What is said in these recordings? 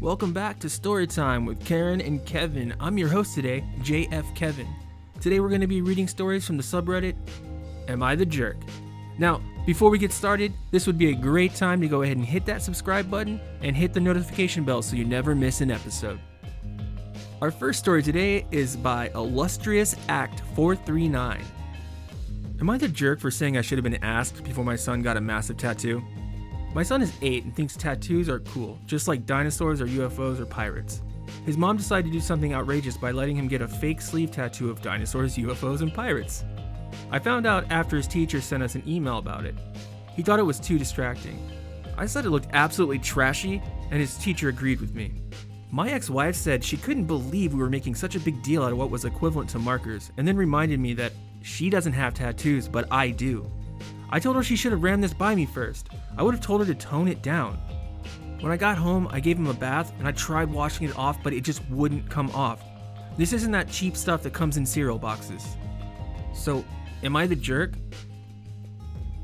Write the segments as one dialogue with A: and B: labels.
A: Welcome back to Storytime with Karen and Kevin. I'm your host today, JF Kevin. Today we're going to be reading stories from the subreddit Am I the Jerk? Now, before we get started, this would be a great time to go ahead and hit that subscribe button and hit the notification bell so you never miss an episode. Our first story today is by Illustrious Act 439. Am I the jerk for saying I should have been asked before my son got a massive tattoo? My son is 8 and thinks tattoos are cool, just like dinosaurs or UFOs or pirates. His mom decided to do something outrageous by letting him get a fake sleeve tattoo of dinosaurs, UFOs, and pirates. I found out after his teacher sent us an email about it. He thought it was too distracting. I said it looked absolutely trashy, and his teacher agreed with me. My ex wife said she couldn't believe we were making such a big deal out of what was equivalent to markers, and then reminded me that she doesn't have tattoos, but I do. I told her she should have ran this by me first. I would have told her to tone it down. When I got home, I gave him a bath and I tried washing it off, but it just wouldn't come off. This isn't that cheap stuff that comes in cereal boxes. So, am I the jerk?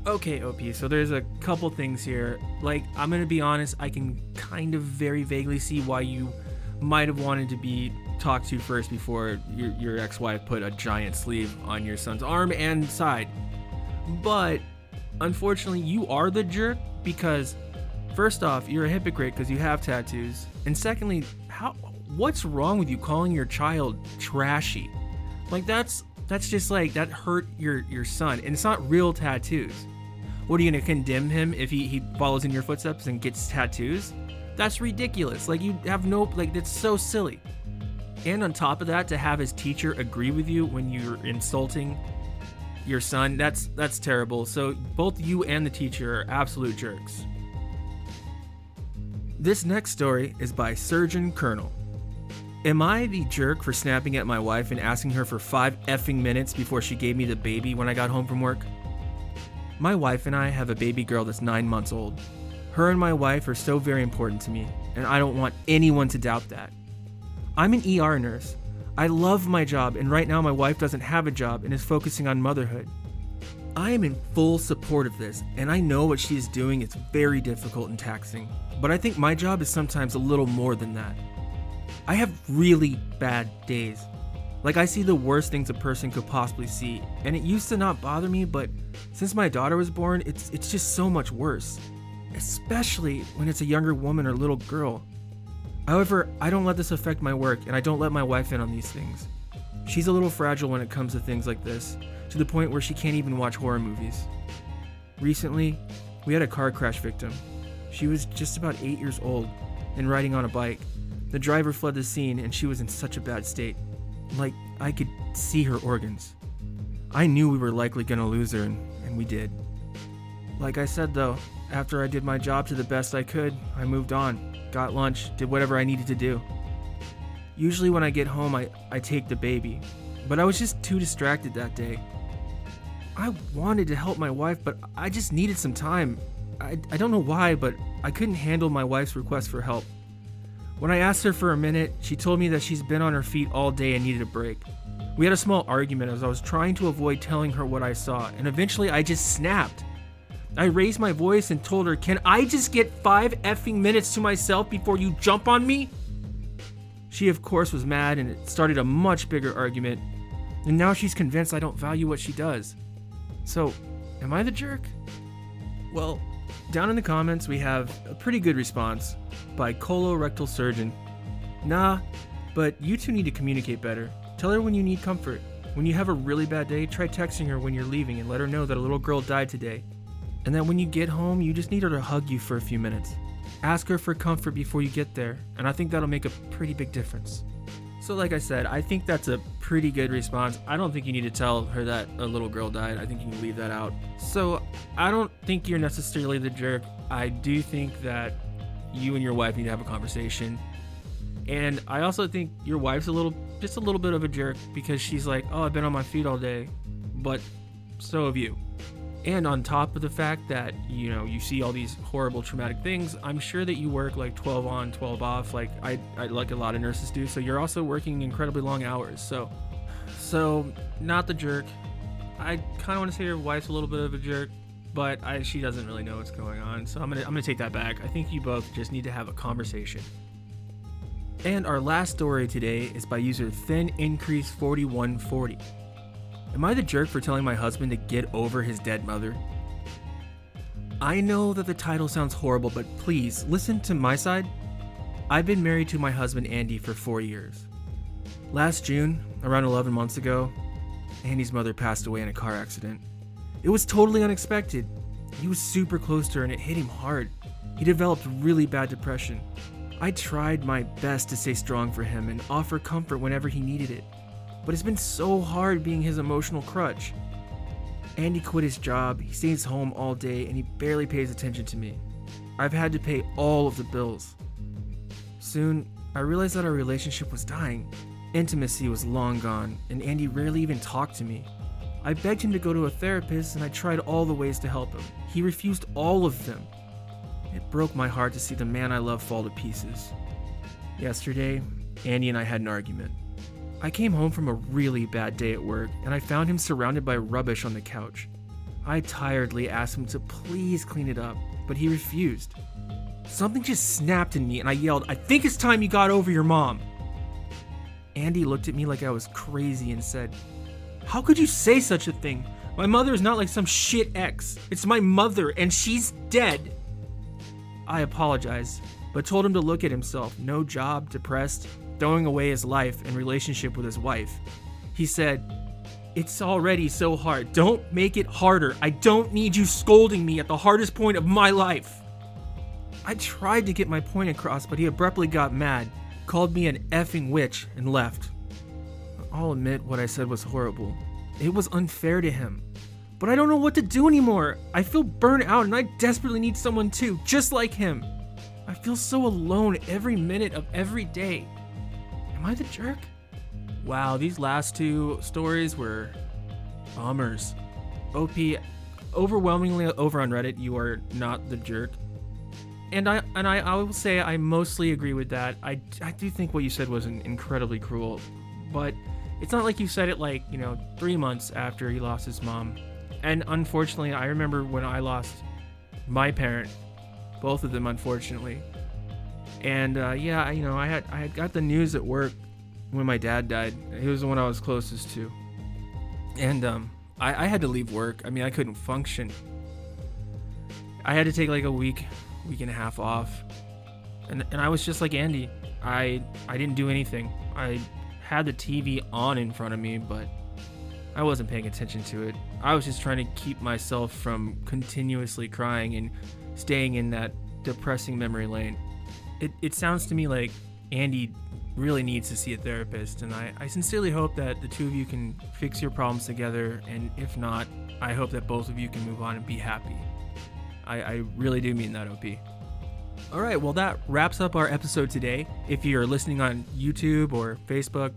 A: Okay, OP, so there's a couple things here. Like, I'm gonna be honest, I can kind of very vaguely see why you might have wanted to be talked to first before your, your ex wife put a giant sleeve on your son's arm and side. But unfortunately, you are the jerk because, first off, you're a hypocrite because you have tattoos, and secondly, how what's wrong with you calling your child trashy? Like that's that's just like that hurt your your son, and it's not real tattoos. What are you gonna condemn him if he he follows in your footsteps and gets tattoos? That's ridiculous. Like you have no like that's so silly. And on top of that, to have his teacher agree with you when you're insulting your son, that's that's terrible. So both you and the teacher are absolute jerks. This next story is by Surgeon Colonel. Am I the jerk for snapping at my wife and asking her for five effing minutes before she gave me the baby when I got home from work? My wife and I have a baby girl that's nine months old. Her and my wife are so very important to me, and I don't want anyone to doubt that. I'm an ER nurse. I love my job, and right now my wife doesn't have a job and is focusing on motherhood. I am in full support of this, and I know what she is doing is very difficult and taxing, but I think my job is sometimes a little more than that. I have really bad days. Like, I see the worst things a person could possibly see, and it used to not bother me, but since my daughter was born, it's, it's just so much worse. Especially when it's a younger woman or little girl. However, I don't let this affect my work, and I don't let my wife in on these things. She's a little fragile when it comes to things like this, to the point where she can't even watch horror movies. Recently, we had a car crash victim. She was just about 8 years old and riding on a bike. The driver fled the scene, and she was in such a bad state. Like, I could see her organs. I knew we were likely gonna lose her, and, and we did. Like I said though, after I did my job to the best I could, I moved on, got lunch, did whatever I needed to do. Usually when I get home, I, I take the baby, but I was just too distracted that day. I wanted to help my wife, but I just needed some time. I, I don't know why, but I couldn't handle my wife's request for help. When I asked her for a minute, she told me that she's been on her feet all day and needed a break. We had a small argument as I was trying to avoid telling her what I saw, and eventually I just snapped. I raised my voice and told her, Can I just get five effing minutes to myself before you jump on me? She, of course, was mad and it started a much bigger argument, and now she's convinced I don't value what she does. So, am I the jerk? Well, down in the comments, we have a pretty good response by colorectal surgeon. Nah, but you two need to communicate better. Tell her when you need comfort. When you have a really bad day, try texting her when you're leaving and let her know that a little girl died today. And that when you get home, you just need her to hug you for a few minutes. Ask her for comfort before you get there, and I think that'll make a pretty big difference. So, like I said, I think that's a pretty good response. I don't think you need to tell her that a little girl died. I think you can leave that out. So, I don't think you're necessarily the jerk. I do think that you and your wife need to have a conversation. And I also think your wife's a little, just a little bit of a jerk because she's like, oh, I've been on my feet all day. But so have you. And on top of the fact that, you know, you see all these horrible traumatic things, I'm sure that you work like 12 on, 12 off, like I, I like a lot of nurses do. So you're also working incredibly long hours. So, so not the jerk. I kind of want to say your wife's a little bit of a jerk, but I, she doesn't really know what's going on. So I'm gonna I'm gonna take that back. I think you both just need to have a conversation. And our last story today is by user Thin Increase 4140. Am I the jerk for telling my husband to get over his dead mother? I know that the title sounds horrible, but please listen to my side. I've been married to my husband Andy for four years. Last June, around 11 months ago, Andy's mother passed away in a car accident. It was totally unexpected. He was super close to her and it hit him hard. He developed really bad depression. I tried my best to stay strong for him and offer comfort whenever he needed it, but it's been so hard being his emotional crutch. Andy quit his job, he stays home all day, and he barely pays attention to me. I've had to pay all of the bills. Soon, I realized that our relationship was dying. Intimacy was long gone, and Andy rarely even talked to me. I begged him to go to a therapist, and I tried all the ways to help him. He refused all of them. It broke my heart to see the man I love fall to pieces. Yesterday, Andy and I had an argument. I came home from a really bad day at work and I found him surrounded by rubbish on the couch. I tiredly asked him to please clean it up, but he refused. Something just snapped in me and I yelled, I think it's time you got over your mom. Andy looked at me like I was crazy and said, How could you say such a thing? My mother is not like some shit ex. It's my mother and she's dead. I apologized, but told him to look at himself no job, depressed, throwing away his life and relationship with his wife. He said, It's already so hard. Don't make it harder. I don't need you scolding me at the hardest point of my life. I tried to get my point across, but he abruptly got mad, called me an effing witch, and left. I'll admit what I said was horrible. It was unfair to him. But I don't know what to do anymore. I feel burnt out and I desperately need someone too, just like him. I feel so alone every minute of every day. Am I the jerk? Wow, these last two stories were bombers. OP, overwhelmingly over on Reddit, you are not the jerk. And I and I, I will say I mostly agree with that. I, I do think what you said was incredibly cruel, but it's not like you said it like you know three months after he lost his mom. And unfortunately, I remember when I lost my parent, both of them, unfortunately. And uh, yeah, you know, I had I had got the news at work when my dad died. He was the one I was closest to, and um, I, I had to leave work. I mean, I couldn't function. I had to take like a week, week and a half off, and and I was just like Andy. I I didn't do anything. I had the TV on in front of me, but I wasn't paying attention to it. I was just trying to keep myself from continuously crying and staying in that depressing memory lane it, it sounds to me like Andy really needs to see a therapist, and I, I sincerely hope that the two of you can fix your problems together, and if not, I hope that both of you can move on and be happy. I, I really do mean that, OP. All right, well, that wraps up our episode today. If you're listening on YouTube or Facebook,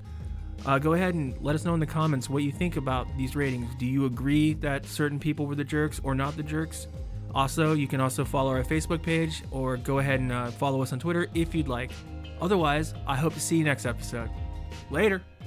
A: uh, go ahead and let us know in the comments what you think about these ratings. Do you agree that certain people were the jerks or not the jerks? Also, you can also follow our Facebook page or go ahead and uh, follow us on Twitter if you'd like. Otherwise, I hope to see you next episode. Later.